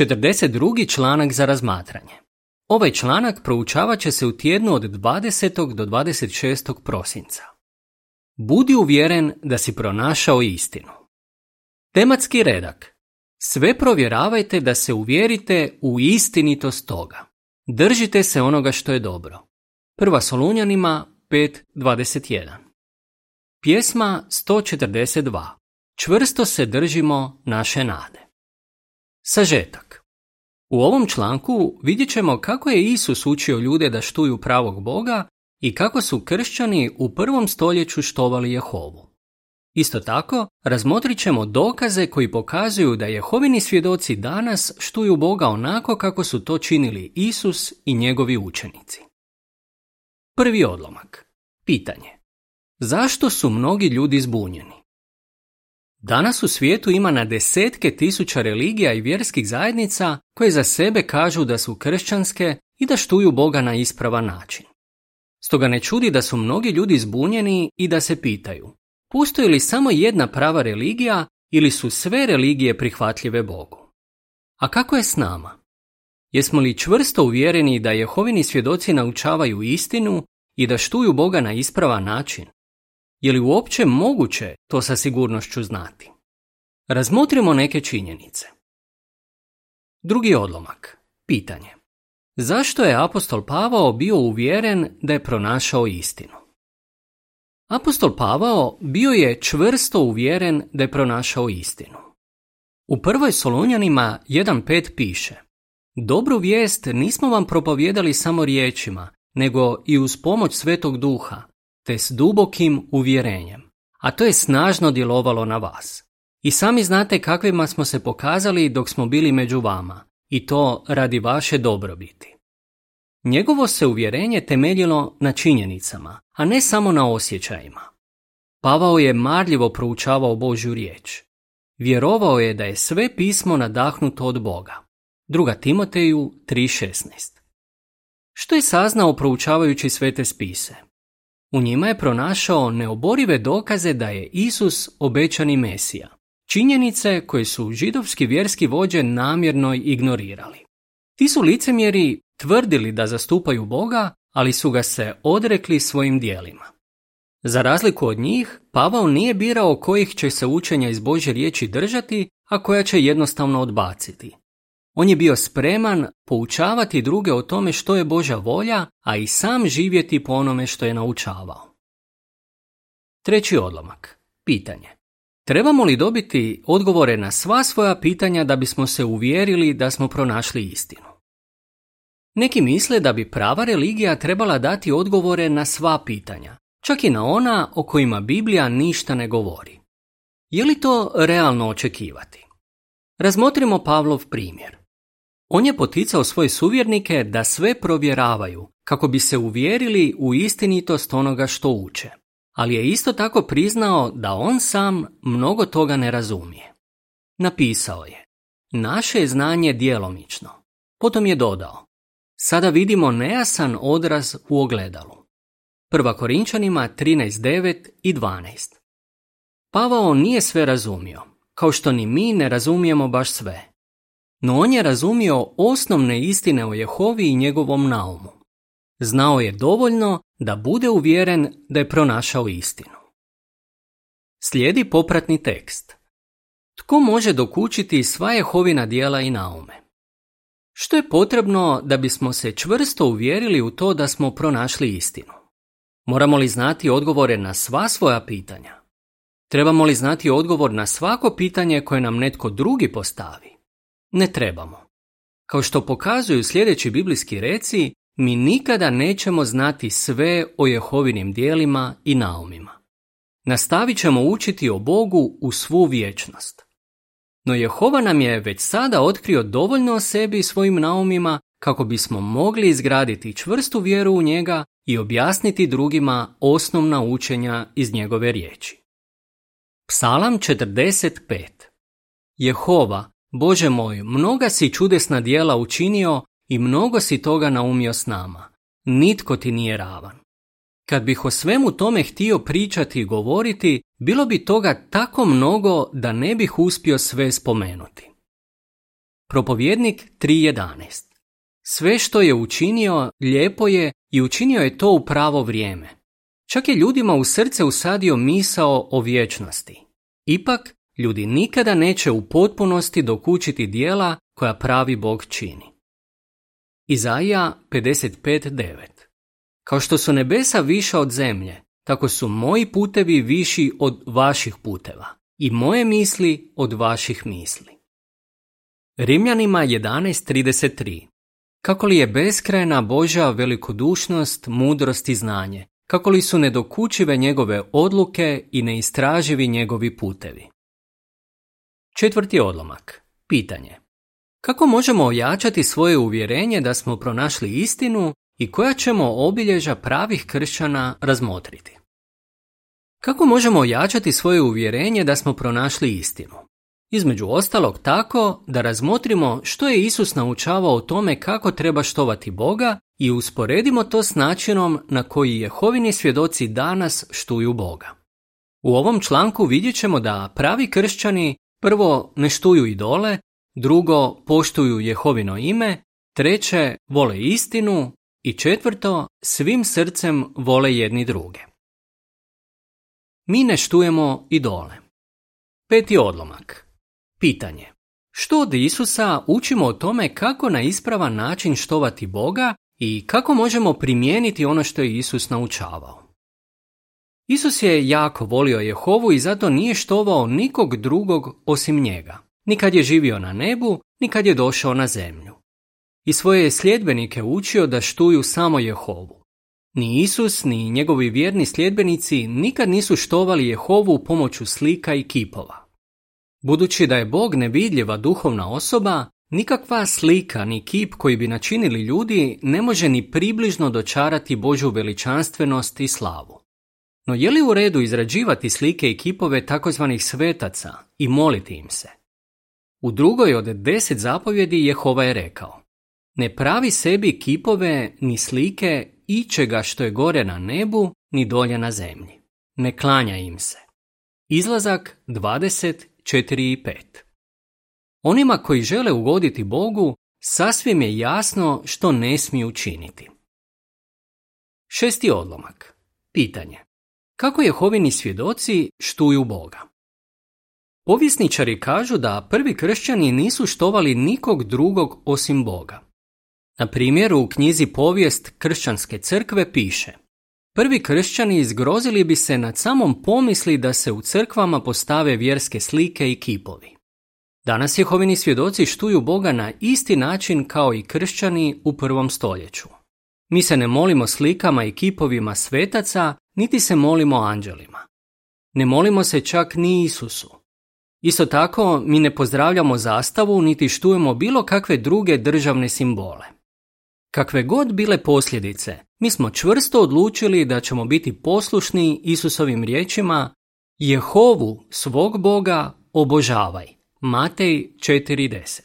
42. članak za razmatranje. Ovaj članak proučavat će se u tjednu od 20. do 26. prosinca. Budi uvjeren da si pronašao istinu. Tematski redak. Sve provjeravajte da se uvjerite u istinitost toga. Držite se onoga što je dobro. Prva Solunjanima 5.21 Pjesma 142 Čvrsto se držimo naše nade. Sažetak U ovom članku vidjet ćemo kako je Isus učio ljude da štuju pravog Boga i kako su kršćani u prvom stoljeću štovali Jehovu. Isto tako, razmotrit ćemo dokaze koji pokazuju da Jehovini svjedoci danas štuju Boga onako kako su to činili Isus i njegovi učenici. Prvi odlomak. Pitanje. Zašto su mnogi ljudi zbunjeni? Danas u svijetu ima na desetke tisuća religija i vjerskih zajednica koje za sebe kažu da su kršćanske i da štuju Boga na ispravan način. Stoga ne čudi da su mnogi ljudi zbunjeni i da se pitaju postoji li samo jedna prava religija ili su sve religije prihvatljive Bogu. A kako je s nama? Jesmo li čvrsto uvjereni da Jehovini svjedoci naučavaju istinu i da štuju Boga na ispravan način? Je li uopće moguće to sa sigurnošću znati? Razmotrimo neke činjenice. Drugi odlomak. Pitanje. Zašto je apostol Pavao bio uvjeren da je pronašao istinu? Apostol Pavao bio je čvrsto uvjeren da je pronašao istinu. U prvoj Solunjanima 1.5 piše Dobru vijest nismo vam propovijedali samo riječima, nego i uz pomoć Svetog Duha, te s dubokim uvjerenjem, a to je snažno djelovalo na vas. I sami znate kakvima smo se pokazali dok smo bili među vama, i to radi vaše dobrobiti. Njegovo se uvjerenje temeljilo na činjenicama, a ne samo na osjećajima. Pavao je marljivo proučavao Božju riječ. Vjerovao je da je sve pismo nadahnuto od Boga. Druga Timoteju 3.16 Što je saznao proučavajući svete spise? U njima je pronašao neoborive dokaze da je Isus obećani Mesija. Činjenice koje su židovski vjerski vođe namjerno ignorirali. Ti su licemjeri tvrdili da zastupaju Boga, ali su ga se odrekli svojim dijelima. Za razliku od njih, Pavao nije birao kojih će se učenja iz Božje riječi držati, a koja će jednostavno odbaciti. On je bio spreman poučavati druge o tome što je Božja volja, a i sam živjeti po onome što je naučavao. Treći odlomak. Pitanje. Trebamo li dobiti odgovore na sva svoja pitanja da bismo se uvjerili da smo pronašli istinu? Neki misle da bi prava religija trebala dati odgovore na sva pitanja, čak i na ona o kojima Biblija ništa ne govori. Je li to realno očekivati? Razmotrimo Pavlov primjer. On je poticao svoje suvjernike da sve provjeravaju kako bi se uvjerili u istinitost onoga što uče, ali je isto tako priznao da on sam mnogo toga ne razumije. Napisao je, naše je znanje djelomično. Potom je dodao, sada vidimo nejasan odraz u ogledalu. Prva Korinčanima 13.9 i 12 Pavao nije sve razumio, kao što ni mi ne razumijemo baš sve. No on je razumio osnovne istine o Jehovi i njegovom naumu. Znao je dovoljno da bude uvjeren da je pronašao istinu. Slijedi popratni tekst. Tko može dokučiti sva Jehovina dijela i naume? Što je potrebno da bismo se čvrsto uvjerili u to da smo pronašli istinu? Moramo li znati odgovore na sva svoja pitanja? Trebamo li znati odgovor na svako pitanje koje nam netko drugi postavi? Ne trebamo. Kao što pokazuju sljedeći biblijski reci, mi nikada nećemo znati sve o Jehovinim dijelima i naumima. Nastavit ćemo učiti o Bogu u svu vječnost. No Jehova nam je već sada otkrio dovoljno o sebi i svojim naumima kako bismo mogli izgraditi čvrstu vjeru u njega i objasniti drugima osnovna učenja iz njegove riječi. Psalam 45 Jehova, Bože moj, mnoga si čudesna dijela učinio i mnogo si toga naumio s nama. Nitko ti nije ravan. Kad bih o svemu tome htio pričati i govoriti, bilo bi toga tako mnogo da ne bih uspio sve spomenuti. Propovjednik 3.11 Sve što je učinio, lijepo je i učinio je to u pravo vrijeme. Čak je ljudima u srce usadio misao o vječnosti. Ipak, ljudi nikada neće u potpunosti dokučiti dijela koja pravi Bog čini. Izaija 55.9 Kao što su nebesa viša od zemlje, tako su moji putevi viši od vaših puteva i moje misli od vaših misli. Rimljanima 11.33 Kako li je beskrajna Božja velikodušnost, mudrost i znanje, kako li su nedokučive njegove odluke i neistraživi njegovi putevi. Četvrti odlomak. Pitanje. Kako možemo ojačati svoje uvjerenje da smo pronašli istinu i koja ćemo obilježa pravih kršćana razmotriti? Kako možemo ojačati svoje uvjerenje da smo pronašli istinu? Između ostalog tako da razmotrimo što je Isus naučavao o tome kako treba štovati Boga i usporedimo to s načinom na koji Jehovini svjedoci danas štuju Boga. U ovom članku vidjet ćemo da pravi kršćani prvo ne štuju idole, drugo poštuju Jehovino ime, treće vole istinu i četvrto svim srcem vole jedni druge. Mi ne štujemo idole. Peti odlomak. Pitanje. Što od Isusa učimo o tome kako na ispravan način štovati Boga i kako možemo primijeniti ono što je Isus naučavao? Isus je jako volio Jehovu i zato nije štovao nikog drugog osim njega. Nikad je živio na nebu, nikad je došao na zemlju. I svoje je sljedbenike učio da štuju samo Jehovu. Ni Isus, ni njegovi vjerni sljedbenici nikad nisu štovali Jehovu pomoću slika i kipova. Budući da je Bog nevidljiva duhovna osoba, nikakva slika ni kip koji bi načinili ljudi ne može ni približno dočarati Božju veličanstvenost i slavu. No je li u redu izrađivati slike i kipove takozvanih svetaca i moliti im se? U drugoj od deset zapovjedi Jehova je rekao Ne pravi sebi kipove ni slike ičega što je gore na nebu ni dolje na zemlji. Ne klanja im se. Izlazak 20 4 i 5. Onima koji žele ugoditi Bogu, sasvim je jasno što ne smiju učiniti. Šesti odlomak. Pitanje. Kako Jehovini svjedoci štuju Boga? Povjesničari kažu da prvi kršćani nisu štovali nikog drugog osim Boga. Na primjer, u knjizi Povijest kršćanske crkve piše Prvi kršćani izgrozili bi se nad samom pomisli da se u crkvama postave vjerske slike i kipovi. Danas Jehovini svjedoci štuju Boga na isti način kao i kršćani u prvom stoljeću. Mi se ne molimo slikama i kipovima svetaca, niti se molimo anđelima. Ne molimo se čak ni Isusu. Isto tako, mi ne pozdravljamo zastavu niti štujemo bilo kakve druge državne simbole. Kakve god bile posljedice, mi smo čvrsto odlučili da ćemo biti poslušni Isusovim riječima Jehovu svog Boga obožavaj. Matej 4.10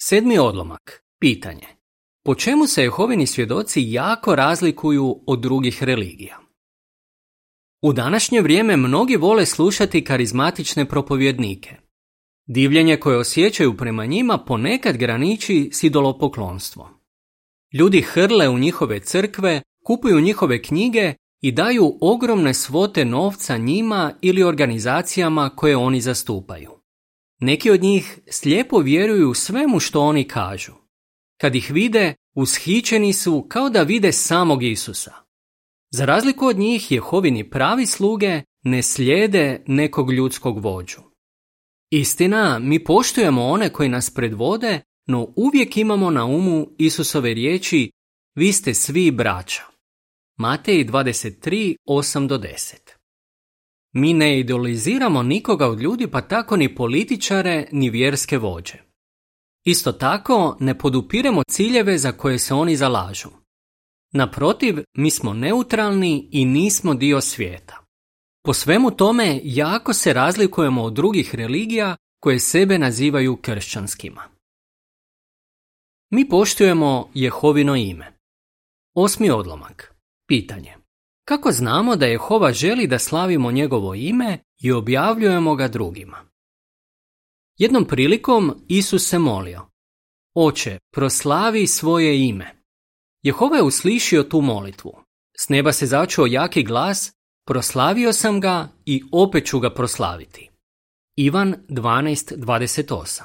Sedmi odlomak. Pitanje. Po čemu se Jehovini svjedoci jako razlikuju od drugih religija? U današnje vrijeme mnogi vole slušati karizmatične propovjednike. Divljenje koje osjećaju prema njima ponekad graniči s idolopoklonstvom. Ljudi hrle u njihove crkve, kupuju njihove knjige i daju ogromne svote novca njima ili organizacijama koje oni zastupaju. Neki od njih slijepo vjeruju svemu što oni kažu. Kad ih vide, ushićeni su kao da vide samog Isusa. Za razliku od njih, Jehovini pravi sluge ne slijede nekog ljudskog vođu. Istina, mi poštujemo one koji nas predvode, no uvijek imamo na umu Isusove riječi Vi ste svi braća. Matej 23, 8-10 Mi ne idoliziramo nikoga od ljudi pa tako ni političare ni vjerske vođe. Isto tako ne podupiremo ciljeve za koje se oni zalažu. Naprotiv, mi smo neutralni i nismo dio svijeta. Po svemu tome jako se razlikujemo od drugih religija koje sebe nazivaju kršćanskima. Mi poštujemo Jehovino ime. Osmi odlomak. Pitanje. Kako znamo da Jehova želi da slavimo njegovo ime i objavljujemo ga drugima? Jednom prilikom Isus se molio. Oče, proslavi svoje ime. Jehova je uslišio tu molitvu. S neba se začuo jaki glas, proslavio sam ga i opet ću ga proslaviti. Ivan 12.28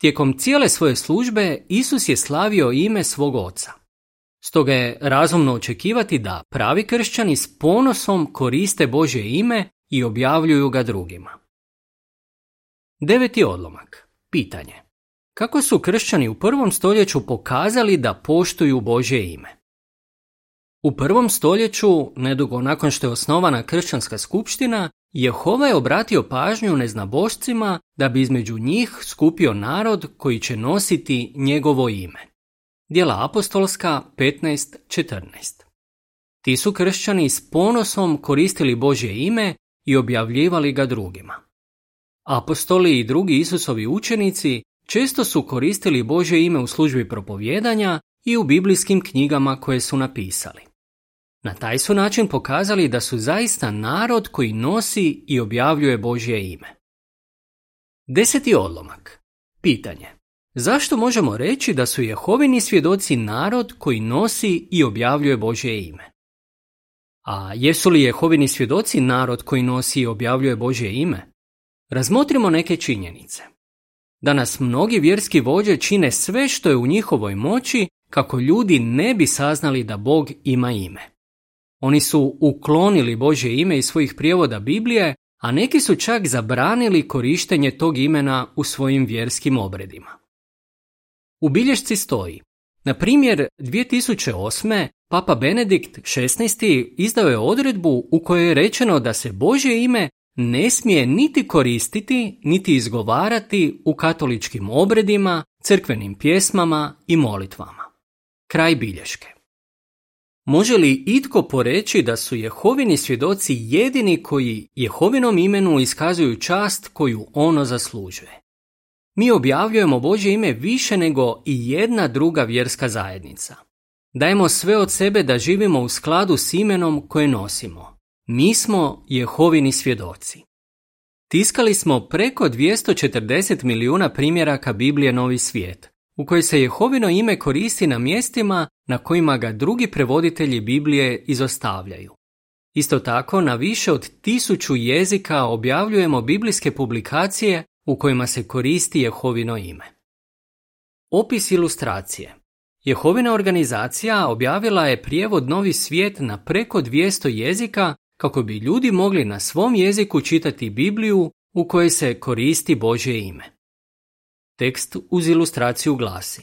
Tijekom cijele svoje službe Isus je slavio ime svog oca. Stoga je razumno očekivati da pravi kršćani s ponosom koriste Božje ime i objavljuju ga drugima. Deveti odlomak. Pitanje. Kako su kršćani u prvom stoljeću pokazali da poštuju Božje ime? U prvom stoljeću, nedugo nakon što je osnovana kršćanska skupština, Jehova je obratio pažnju neznabošcima da bi između njih skupio narod koji će nositi njegovo ime. Dijela apostolska 15.14 Ti su kršćani s ponosom koristili Božje ime i objavljivali ga drugima. Apostoli i drugi Isusovi učenici često su koristili Božje ime u službi propovjedanja i u biblijskim knjigama koje su napisali. Na taj su način pokazali da su zaista narod koji nosi i objavljuje Božje ime. Deseti odlomak. Pitanje. Zašto možemo reći da su Jehovini svjedoci narod koji nosi i objavljuje Božje ime? A jesu li Jehovini svjedoci narod koji nosi i objavljuje Božje ime? Razmotrimo neke činjenice. Danas mnogi vjerski vođe čine sve što je u njihovoj moći kako ljudi ne bi saznali da Bog ima ime. Oni su uklonili Božje ime iz svojih prijevoda Biblije, a neki su čak zabranili korištenje tog imena u svojim vjerskim obredima. U bilješci stoji, na primjer 2008. Papa Benedikt XVI. izdao je odredbu u kojoj je rečeno da se Božje ime ne smije niti koristiti, niti izgovarati u katoličkim obredima, crkvenim pjesmama i molitvama. Kraj bilješke. Može li itko poreći da su Jehovini svjedoci jedini koji Jehovinom imenu iskazuju čast koju ono zaslužuje? Mi objavljujemo Božje ime više nego i jedna druga vjerska zajednica. Dajemo sve od sebe da živimo u skladu s imenom koje nosimo. Mi smo Jehovini svjedoci. Tiskali smo preko 240 milijuna primjeraka Biblije Novi svijet, u kojoj se Jehovino ime koristi na mjestima na kojima ga drugi prevoditelji Biblije izostavljaju. Isto tako, na više od tisuću jezika objavljujemo biblijske publikacije u kojima se koristi Jehovino ime. Opis ilustracije Jehovina organizacija objavila je prijevod Novi svijet na preko 200 jezika kako bi ljudi mogli na svom jeziku čitati Bibliju u kojoj se koristi Božje ime. Tekst uz ilustraciju glasi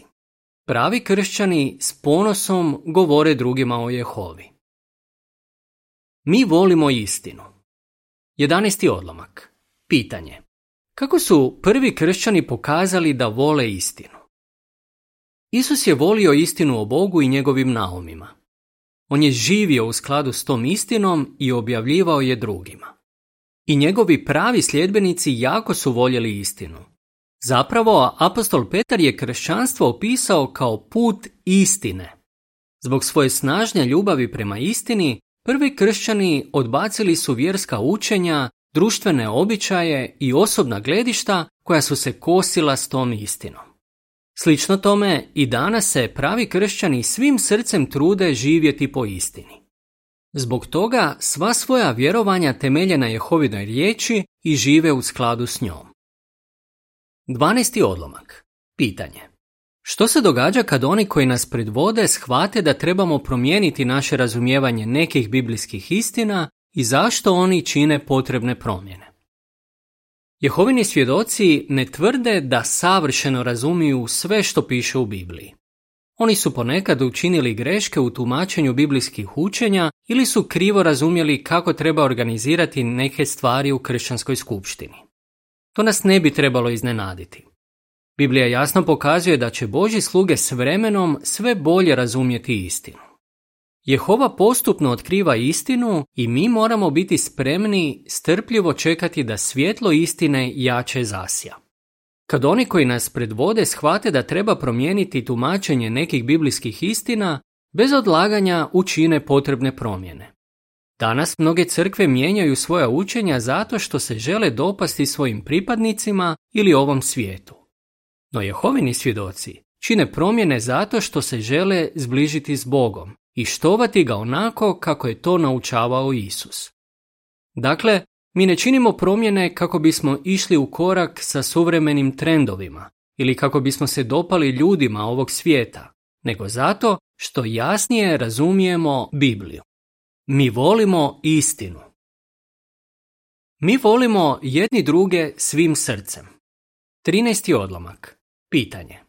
Pravi kršćani s ponosom govore drugima o Jehovi. Mi volimo istinu. 11. odlomak. Pitanje. Kako su prvi kršćani pokazali da vole istinu? Isus je volio istinu o Bogu i njegovim naumima. On je živio u skladu s tom istinom i objavljivao je drugima. I njegovi pravi sljedbenici jako su voljeli istinu. Zapravo, apostol Petar je kršćanstvo opisao kao put istine. Zbog svoje snažne ljubavi prema istini, prvi kršćani odbacili su vjerska učenja, društvene običaje i osobna gledišta koja su se kosila s tom istinom. Slično tome i danas se pravi kršćani svim srcem trude živjeti po istini. Zbog toga sva svoja vjerovanja temelje na Jehovinoj riječi i žive u skladu s njom. 12. odlomak. Pitanje. Što se događa kad oni koji nas predvode shvate da trebamo promijeniti naše razumijevanje nekih biblijskih istina i zašto oni čine potrebne promjene? Jehovini svjedoci ne tvrde da savršeno razumiju sve što piše u Bibliji. Oni su ponekad učinili greške u tumačenju biblijskih učenja ili su krivo razumjeli kako treba organizirati neke stvari u kršćanskoj skupštini. To nas ne bi trebalo iznenaditi. Biblija jasno pokazuje da će Boži sluge s vremenom sve bolje razumjeti istinu. Jehova postupno otkriva istinu i mi moramo biti spremni strpljivo čekati da svjetlo istine jače zasja. Kad oni koji nas predvode shvate da treba promijeniti tumačenje nekih biblijskih istina, bez odlaganja učine potrebne promjene. Danas mnoge crkve mijenjaju svoja učenja zato što se žele dopasti svojim pripadnicima ili ovom svijetu. No Jehovini svjedoci čine promjene zato što se žele zbližiti s Bogom i štovati ga onako kako je to naučavao Isus. Dakle, mi ne činimo promjene kako bismo išli u korak sa suvremenim trendovima ili kako bismo se dopali ljudima ovog svijeta, nego zato što jasnije razumijemo Bibliju. Mi volimo istinu. Mi volimo jedni druge svim srcem. 13. odlomak. Pitanje.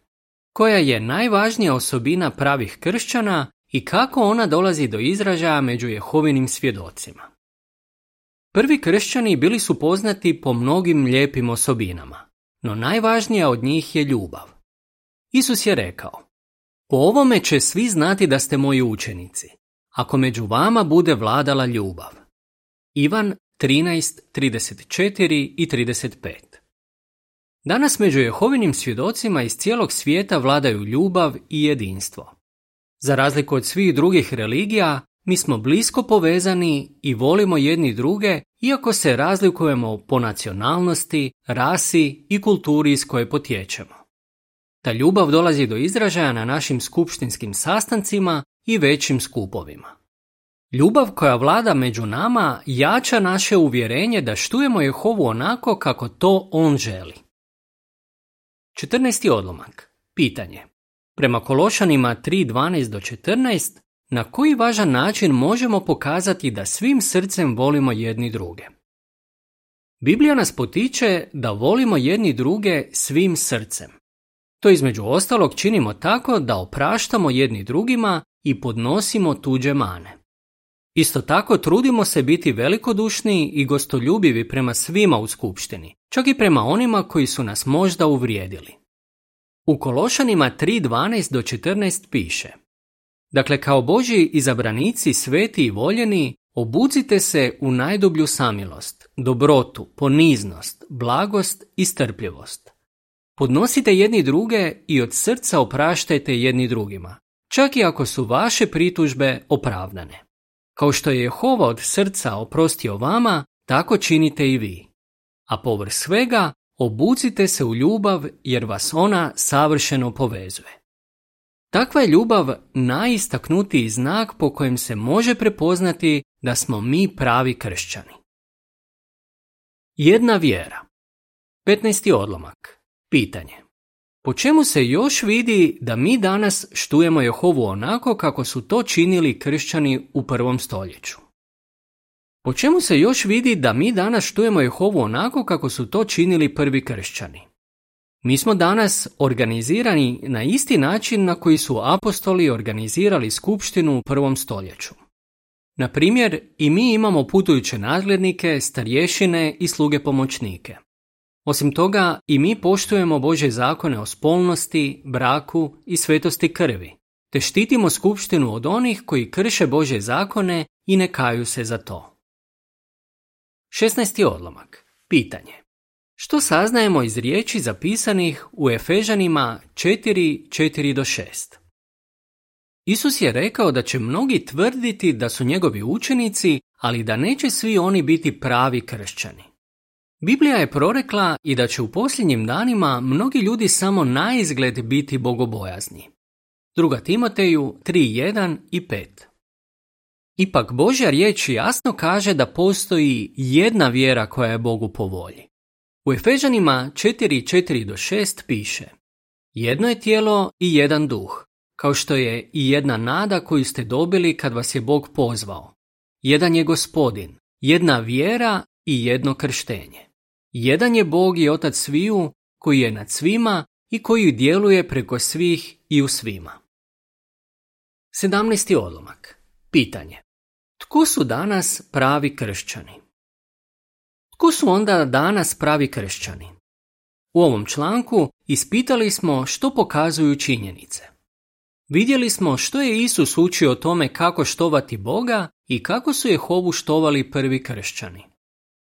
Koja je najvažnija osobina pravih kršćana i kako ona dolazi do izražaja među Jehovinim svjedocima? Prvi kršćani bili su poznati po mnogim lijepim osobinama, no najvažnija od njih je ljubav. Isus je rekao, po ovome će svi znati da ste moji učenici, ako među vama bude vladala ljubav. Ivan 13, 34 i 35 Danas među Jehovinim svjedocima iz cijelog svijeta vladaju ljubav i jedinstvo. Za razliku od svih drugih religija, mi smo blisko povezani i volimo jedni druge, iako se razlikujemo po nacionalnosti, rasi i kulturi iz koje potječemo. Ta ljubav dolazi do izražaja na našim skupštinskim sastancima i većim skupovima. Ljubav koja vlada među nama jača naše uvjerenje da štujemo Jehovu onako kako to on želi. 14. odlomak. Pitanje. Prema Kološanima 3.12 do 14, na koji važan način možemo pokazati da svim srcem volimo jedni druge? Biblija nas potiče da volimo jedni druge svim srcem. To između ostalog činimo tako da opraštamo jedni drugima i podnosimo tuđe mane. Isto tako trudimo se biti velikodušni i gostoljubivi prema svima u skupštini, čak i prema onima koji su nas možda uvrijedili. U Kološanima 3.12 do 14 piše Dakle, kao Božji izabranici, sveti i voljeni, obucite se u najdublju samilost, dobrotu, poniznost, blagost i strpljivost. Podnosite jedni druge i od srca opraštajte jedni drugima, čak i ako su vaše pritužbe opravdane. Kao što je Jehova od srca oprostio vama, tako činite i vi. A povrh svega, obucite se u ljubav jer vas ona savršeno povezuje. Takva je ljubav najistaknutiji znak po kojem se može prepoznati da smo mi pravi kršćani. Jedna vjera. 15. odlomak. Pitanje. Po čemu se još vidi da mi danas štujemo Jehovu onako kako su to činili kršćani u prvom stoljeću? Po čemu se još vidi da mi danas štujemo Jehovu onako kako su to činili prvi kršćani? Mi smo danas organizirani na isti način na koji su apostoli organizirali skupštinu u prvom stoljeću. Na primjer, i mi imamo putujuće nadglednike, starješine i sluge pomoćnike. Osim toga, i mi poštujemo Bože zakone o spolnosti, braku i svetosti krvi, te štitimo skupštinu od onih koji krše Bože zakone i ne kaju se za to. 16. odlomak. Pitanje. Što saznajemo iz riječi zapisanih u Efežanima 4, do 6? Isus je rekao da će mnogi tvrditi da su njegovi učenici, ali da neće svi oni biti pravi kršćani. Biblija je prorekla i da će u posljednjim danima mnogi ljudi samo na izgled biti bogobojazni. Druga Timoteju 3.1 i 5 Ipak Božja riječ jasno kaže da postoji jedna vjera koja je Bogu po volji. U Efežanima 4.4 do 6 piše Jedno je tijelo i jedan duh, kao što je i jedna nada koju ste dobili kad vas je Bog pozvao. Jedan je gospodin, jedna vjera i jedno krštenje. Jedan je Bog i Otac sviju, koji je nad svima i koji djeluje preko svih i u svima. 17. odlomak. Pitanje. Tko su danas pravi kršćani? Tko su onda danas pravi kršćani? U ovom članku ispitali smo što pokazuju činjenice. Vidjeli smo što je Isus učio o tome kako štovati Boga i kako su Jehovu štovali prvi kršćani.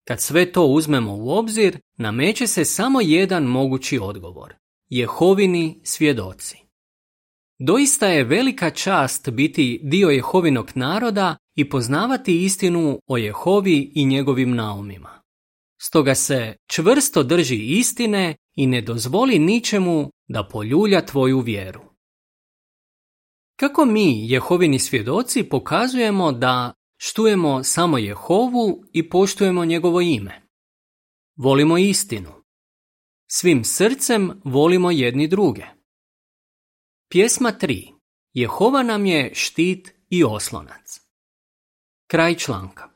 Kad sve to uzmemo u obzir, nameće se samo jedan mogući odgovor. Jehovini svjedoci. Doista je velika čast biti dio Jehovinog naroda i poznavati istinu o Jehovi i njegovim naumima. Stoga se čvrsto drži istine i ne dozvoli ničemu da poljulja tvoju vjeru. Kako mi, Jehovini svjedoci, pokazujemo da štujemo samo Jehovu i poštujemo njegovo ime? Volimo istinu. Svim srcem volimo jedni druge. Pjesma 3. Jehova nam je štit i oslonac. Kraj članka.